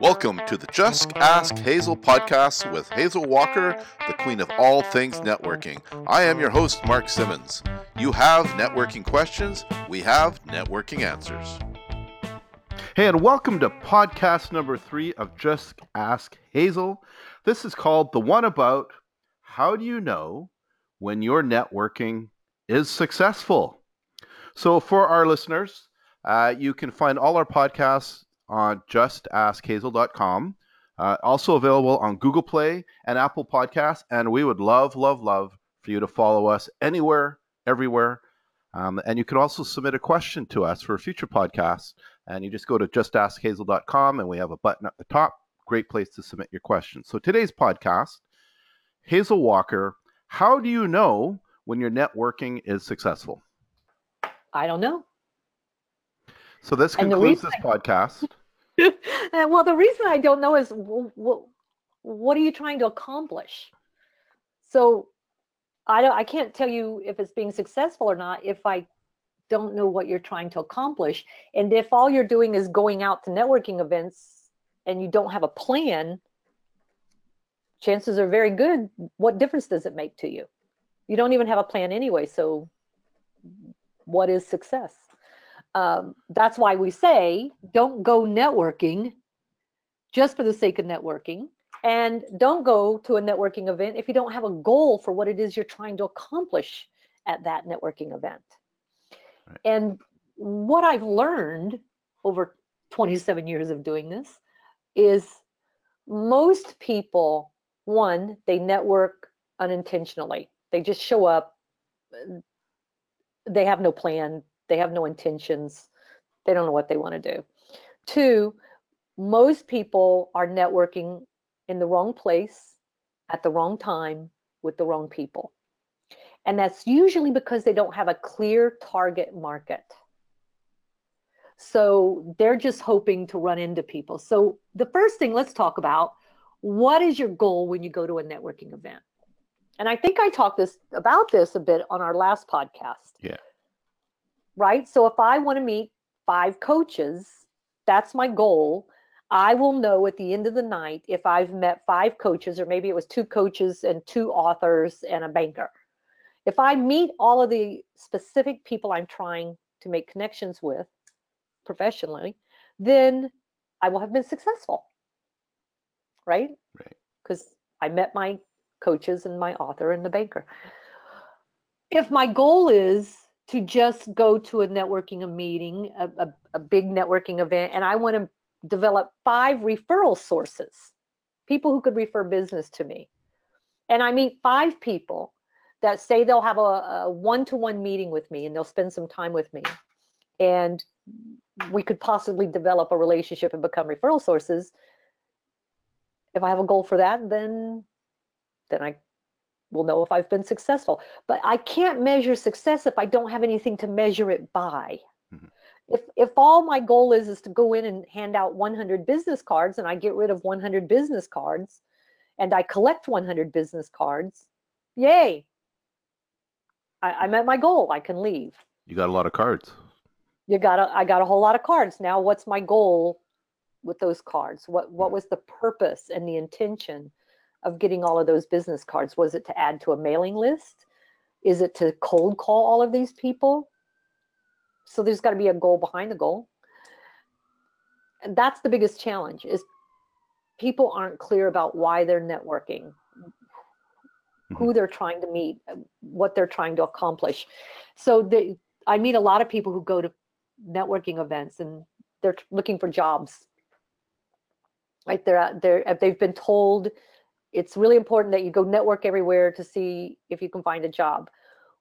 Welcome to the Just Ask Hazel podcast with Hazel Walker, the queen of all things networking. I am your host, Mark Simmons. You have networking questions, we have networking answers. Hey, and welcome to podcast number three of Just Ask Hazel. This is called The One About How Do You Know When Your Networking is Successful? So, for our listeners, uh, you can find all our podcasts on justaskhazel.com. Uh, also available on Google Play and Apple Podcasts. And we would love, love, love for you to follow us anywhere, everywhere. Um, and you can also submit a question to us for a future podcast. And you just go to justaskhazel.com and we have a button at the top. Great place to submit your questions. So today's podcast, Hazel Walker, how do you know when your networking is successful? I don't know. So this concludes this I, podcast. Uh, well, the reason I don't know is what, what are you trying to accomplish? So I don't I can't tell you if it's being successful or not if I don't know what you're trying to accomplish. And if all you're doing is going out to networking events and you don't have a plan, chances are very good. What difference does it make to you? You don't even have a plan anyway. So what is success? Um, that's why we say don't go networking just for the sake of networking. And don't go to a networking event if you don't have a goal for what it is you're trying to accomplish at that networking event. Right. And what I've learned over 27 years of doing this is most people, one, they network unintentionally. They just show up, they have no plan, they have no intentions. They don't know what they want to do. Two, most people are networking in the wrong place at the wrong time with the wrong people. And that's usually because they don't have a clear target market. So they're just hoping to run into people. So the first thing, let's talk about what is your goal when you go to a networking event? And I think I talked this about this a bit on our last podcast. Yeah right? So if I want to meet five coaches, that's my goal. I will know at the end of the night if I've met five coaches, or maybe it was two coaches and two authors and a banker. If I meet all of the specific people I'm trying to make connections with professionally, then I will have been successful. Right? Right. Because I met my coaches and my author and the banker. If my goal is to just go to a networking a meeting, a, a, a big networking event, and I want to develop five referral sources, people who could refer business to me. And I meet five people that say they'll have a, a one-to-one meeting with me and they'll spend some time with me. And we could possibly develop a relationship and become referral sources. If I have a goal for that, then then I will know if I've been successful. But I can't measure success if I don't have anything to measure it by. Mm-hmm. If if all my goal is is to go in and hand out 100 business cards and I get rid of 100 business cards and I collect 100 business cards, yay. I, I met my goal. I can leave. You got a lot of cards. You got a, I got a whole lot of cards. Now what's my goal with those cards? What what was the purpose and the intention? Of getting all of those business cards? Was it to add to a mailing list? Is it to cold call all of these people? So there's got to be a goal behind the goal. And that's the biggest challenge is people aren't clear about why they're networking, mm-hmm. who they're trying to meet, what they're trying to accomplish. So they, I meet a lot of people who go to networking events and they're looking for jobs. Right? They're they're they've been told it's really important that you go network everywhere to see if you can find a job.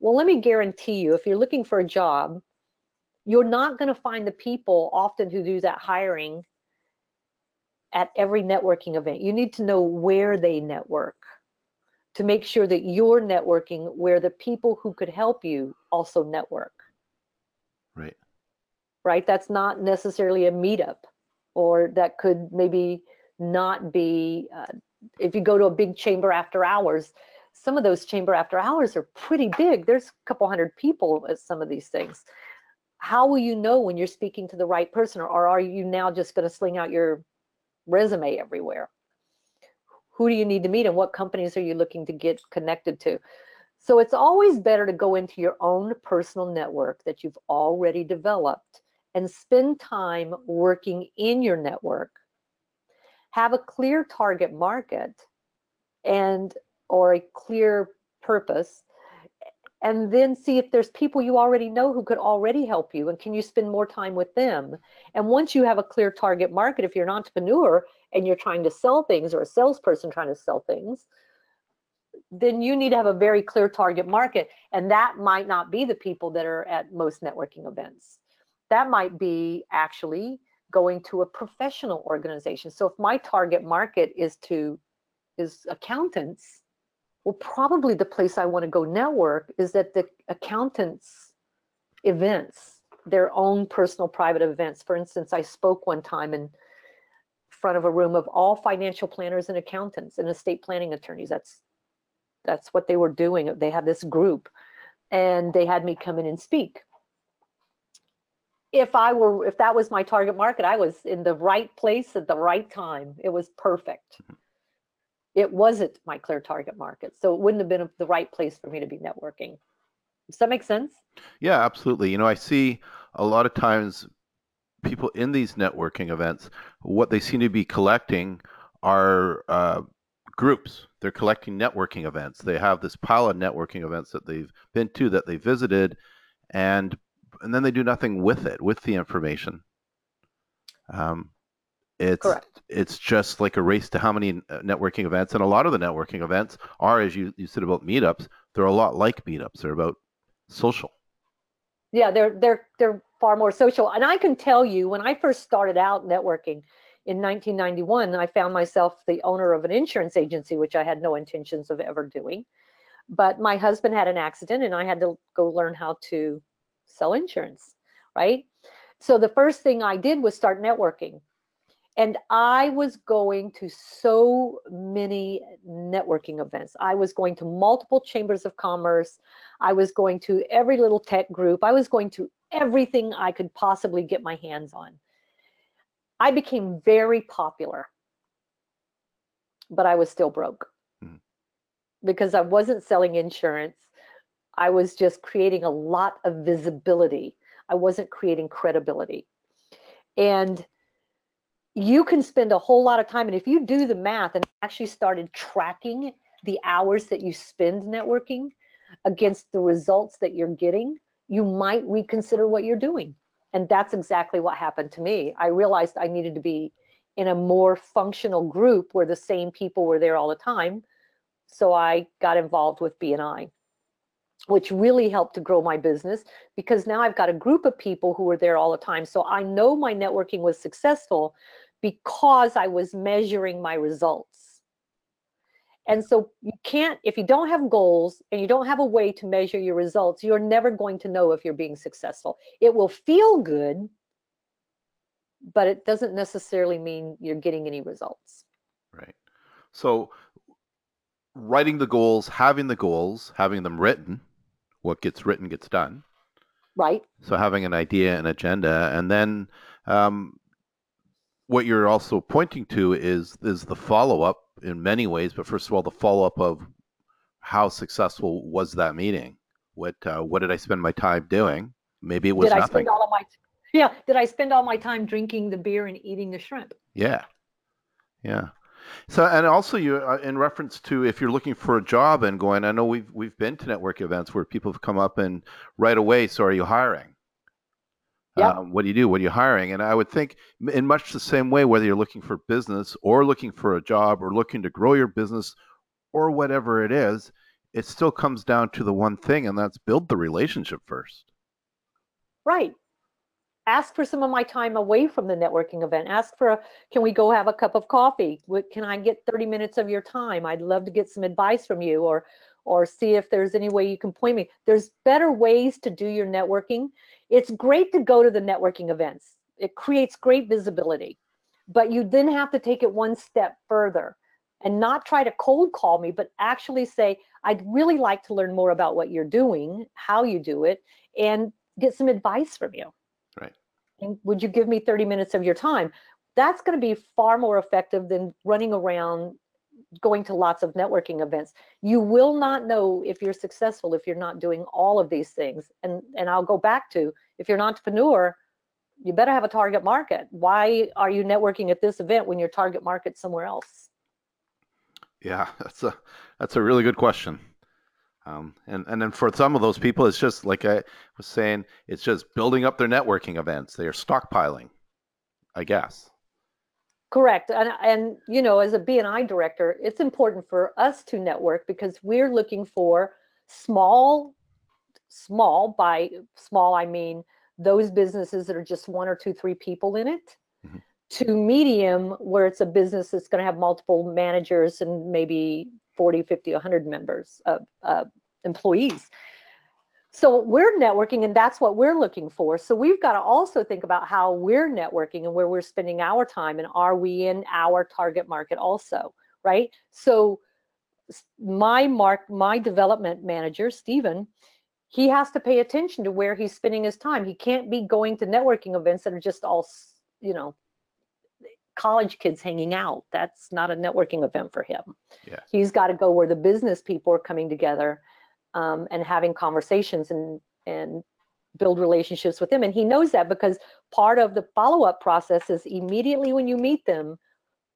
Well, let me guarantee you, if you're looking for a job, you're not going to find the people often who do that hiring at every networking event. You need to know where they network to make sure that you're networking where the people who could help you also network. Right. Right. That's not necessarily a meetup, or that could maybe not be uh, if you go to a big chamber after hours, some of those chamber after hours are pretty big. There's a couple hundred people at some of these things. how will you know when you're speaking to the right person or, or are you now just going to sling out your resume everywhere who do you need to meet and what companies are you looking to get connected to so it's always better to go into your own personal network that you've already developed and spend time working in your network have a clear target market and or a clear purpose and then see if there's people you already know who could already help you and can you spend more time with them? And once you have a clear target market if you're an entrepreneur and you're trying to sell things or a salesperson trying to sell things then you need to have a very clear target market and that might not be the people that are at most networking events. That might be actually going to a professional organization so if my target market is to is accountants well, probably the place I want to go network is at the accountants' events, their own personal private events. For instance, I spoke one time in front of a room of all financial planners and accountants and estate planning attorneys. That's that's what they were doing. They had this group, and they had me come in and speak. If I were, if that was my target market, I was in the right place at the right time. It was perfect. Mm-hmm it wasn't my clear target market. So it wouldn't have been the right place for me to be networking. Does that make sense? Yeah, absolutely. You know, I see a lot of times people in these networking events, what they seem to be collecting are uh, groups. They're collecting networking events. They have this pile of networking events that they've been to, that they visited, and and then they do nothing with it, with the information. Um, it's Correct. it's just like a race to how many uh, networking events, and a lot of the networking events are, as you you said about meetups, they're a lot like meetups. They're about social. Yeah, they're they're they're far more social. And I can tell you, when I first started out networking in 1991, I found myself the owner of an insurance agency, which I had no intentions of ever doing. But my husband had an accident, and I had to go learn how to sell insurance. Right. So the first thing I did was start networking and I was going to so many networking events. I was going to multiple chambers of commerce. I was going to every little tech group. I was going to everything I could possibly get my hands on. I became very popular, but I was still broke mm. because I wasn't selling insurance. I was just creating a lot of visibility. I wasn't creating credibility. And you can spend a whole lot of time. And if you do the math and actually started tracking the hours that you spend networking against the results that you're getting, you might reconsider what you're doing. And that's exactly what happened to me. I realized I needed to be in a more functional group where the same people were there all the time. So I got involved with BNI, which really helped to grow my business because now I've got a group of people who are there all the time. So I know my networking was successful because I was measuring my results. And so you can't, if you don't have goals and you don't have a way to measure your results, you're never going to know if you're being successful. It will feel good, but it doesn't necessarily mean you're getting any results. Right. So writing the goals, having the goals, having them written, what gets written gets done. Right. So having an idea, an agenda, and then um, what you're also pointing to is is the follow up in many ways. But first of all, the follow up of how successful was that meeting? What uh, what did I spend my time doing? Maybe it was did nothing. I spend all of my yeah? Did I spend all my time drinking the beer and eating the shrimp? Yeah, yeah. So, and also, you uh, in reference to if you're looking for a job and going, I know we've we've been to network events where people have come up and right away, so are you hiring? Yep. Um, what do you do? What are you hiring? And I would think, in much the same way, whether you're looking for business or looking for a job or looking to grow your business or whatever it is, it still comes down to the one thing, and that's build the relationship first. Right. Ask for some of my time away from the networking event. Ask for, a, can we go have a cup of coffee? Can I get 30 minutes of your time? I'd love to get some advice from you, or or see if there's any way you can point me. There's better ways to do your networking. It's great to go to the networking events. It creates great visibility, but you then have to take it one step further and not try to cold call me, but actually say, I'd really like to learn more about what you're doing, how you do it, and get some advice from you. Would you give me 30 minutes of your time? That's going to be far more effective than running around going to lots of networking events. You will not know if you're successful if you're not doing all of these things. And and I'll go back to if you're an entrepreneur, you better have a target market. Why are you networking at this event when your target market's somewhere else? Yeah, that's a that's a really good question. Um, and and then for some of those people, it's just like I was saying, it's just building up their networking events. They are stockpiling, I guess. Correct. And, and you know, as a BNI director, it's important for us to network because we're looking for small, small, by small, I mean those businesses that are just one or two, three people in it, mm-hmm. to medium, where it's a business that's going to have multiple managers and maybe 40, 50, 100 members of uh, employees. So we're networking and that's what we're looking for. So we've got to also think about how we're networking and where we're spending our time and are we in our target market also right? So my mark my development manager stephen he has to pay attention to where he's spending his time. He can't be going to networking events that are just all you know college kids hanging out that's not a networking event for him yeah. he's got to go where the business people are coming together um, and having conversations and and build relationships with them. And he knows that because part of the follow up process is immediately when you meet them,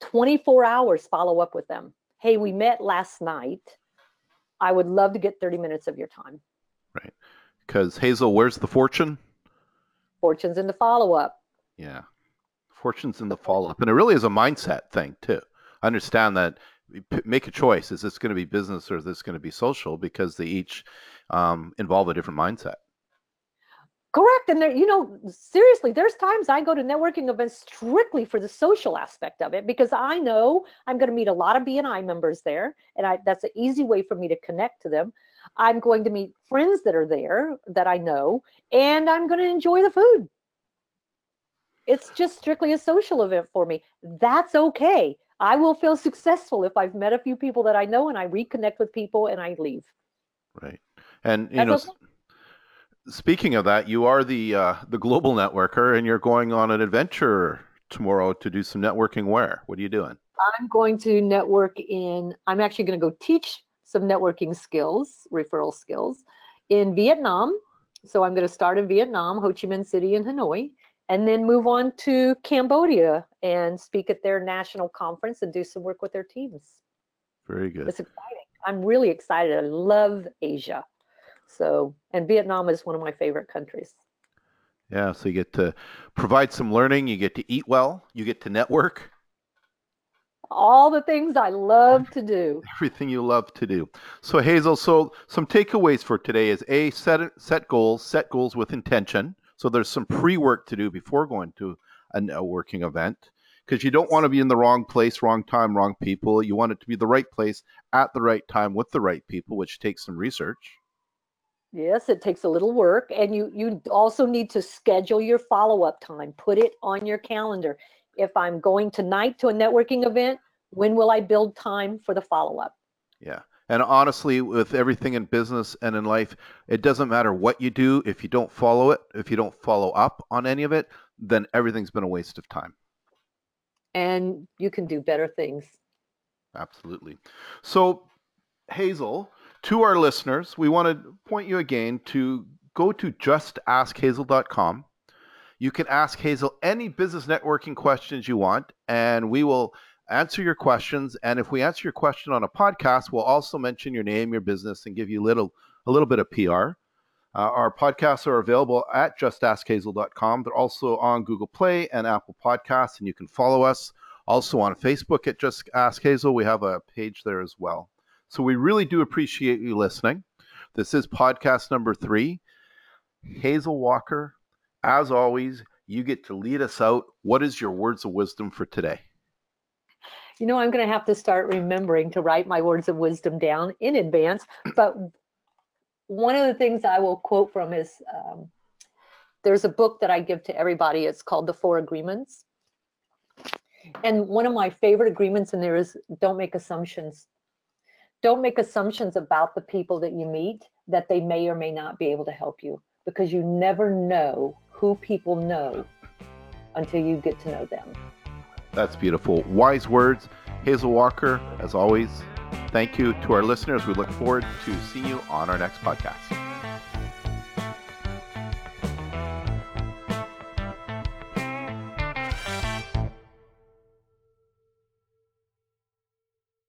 24 hours follow up with them. Hey, we met last night. I would love to get 30 minutes of your time. Right. Because Hazel, where's the fortune? Fortune's in the follow up. Yeah. Fortune's in the follow up. And it really is a mindset thing, too. I understand that make a choice. Is this going to be business or is this going to be social? Because they each um, involve a different mindset. Correct. And there, you know, seriously, there's times I go to networking events strictly for the social aspect of it because I know I'm going to meet a lot of BNI members there, and I, that's an easy way for me to connect to them. I'm going to meet friends that are there that I know, and I'm going to enjoy the food. It's just strictly a social event for me. That's okay. I will feel successful if I've met a few people that I know and I reconnect with people and I leave. Right. And you That's know okay. speaking of that, you are the uh, the global networker and you're going on an adventure tomorrow to do some networking where? What are you doing? I'm going to network in I'm actually going to go teach some networking skills, referral skills in Vietnam. So I'm going to start in Vietnam, Ho Chi Minh City and Hanoi and then move on to Cambodia and speak at their national conference and do some work with their teams. Very good. It's exciting. I'm really excited. I love Asia. So, and Vietnam is one of my favorite countries. Yeah, so you get to provide some learning, you get to eat well, you get to network. All the things I love to do. Everything you love to do. So Hazel, so some takeaways for today is a set set goals, set goals with intention. So there's some pre work to do before going to a networking event because you don't want to be in the wrong place, wrong time, wrong people. You want it to be the right place at the right time with the right people, which takes some research. Yes, it takes a little work, and you you also need to schedule your follow up time. Put it on your calendar. If I'm going tonight to a networking event, when will I build time for the follow up? Yeah. And honestly, with everything in business and in life, it doesn't matter what you do. If you don't follow it, if you don't follow up on any of it, then everything's been a waste of time. And you can do better things. Absolutely. So, Hazel, to our listeners, we want to point you again to go to justaskhazel.com. You can ask Hazel any business networking questions you want, and we will answer your questions. And if we answer your question on a podcast, we'll also mention your name, your business, and give you a little a little bit of PR. Uh, our podcasts are available at justaskhazel.com. They're also on Google Play and Apple Podcasts, and you can follow us also on Facebook at Just Ask Hazel. We have a page there as well. So we really do appreciate you listening. This is podcast number three. Hazel Walker, as always, you get to lead us out. What is your words of wisdom for today? You know, I'm going to have to start remembering to write my words of wisdom down in advance. But one of the things I will quote from is um, there's a book that I give to everybody. It's called The Four Agreements. And one of my favorite agreements in there is don't make assumptions. Don't make assumptions about the people that you meet that they may or may not be able to help you because you never know who people know until you get to know them. That's beautiful. Wise words. Hazel Walker, as always, thank you to our listeners. We look forward to seeing you on our next podcast.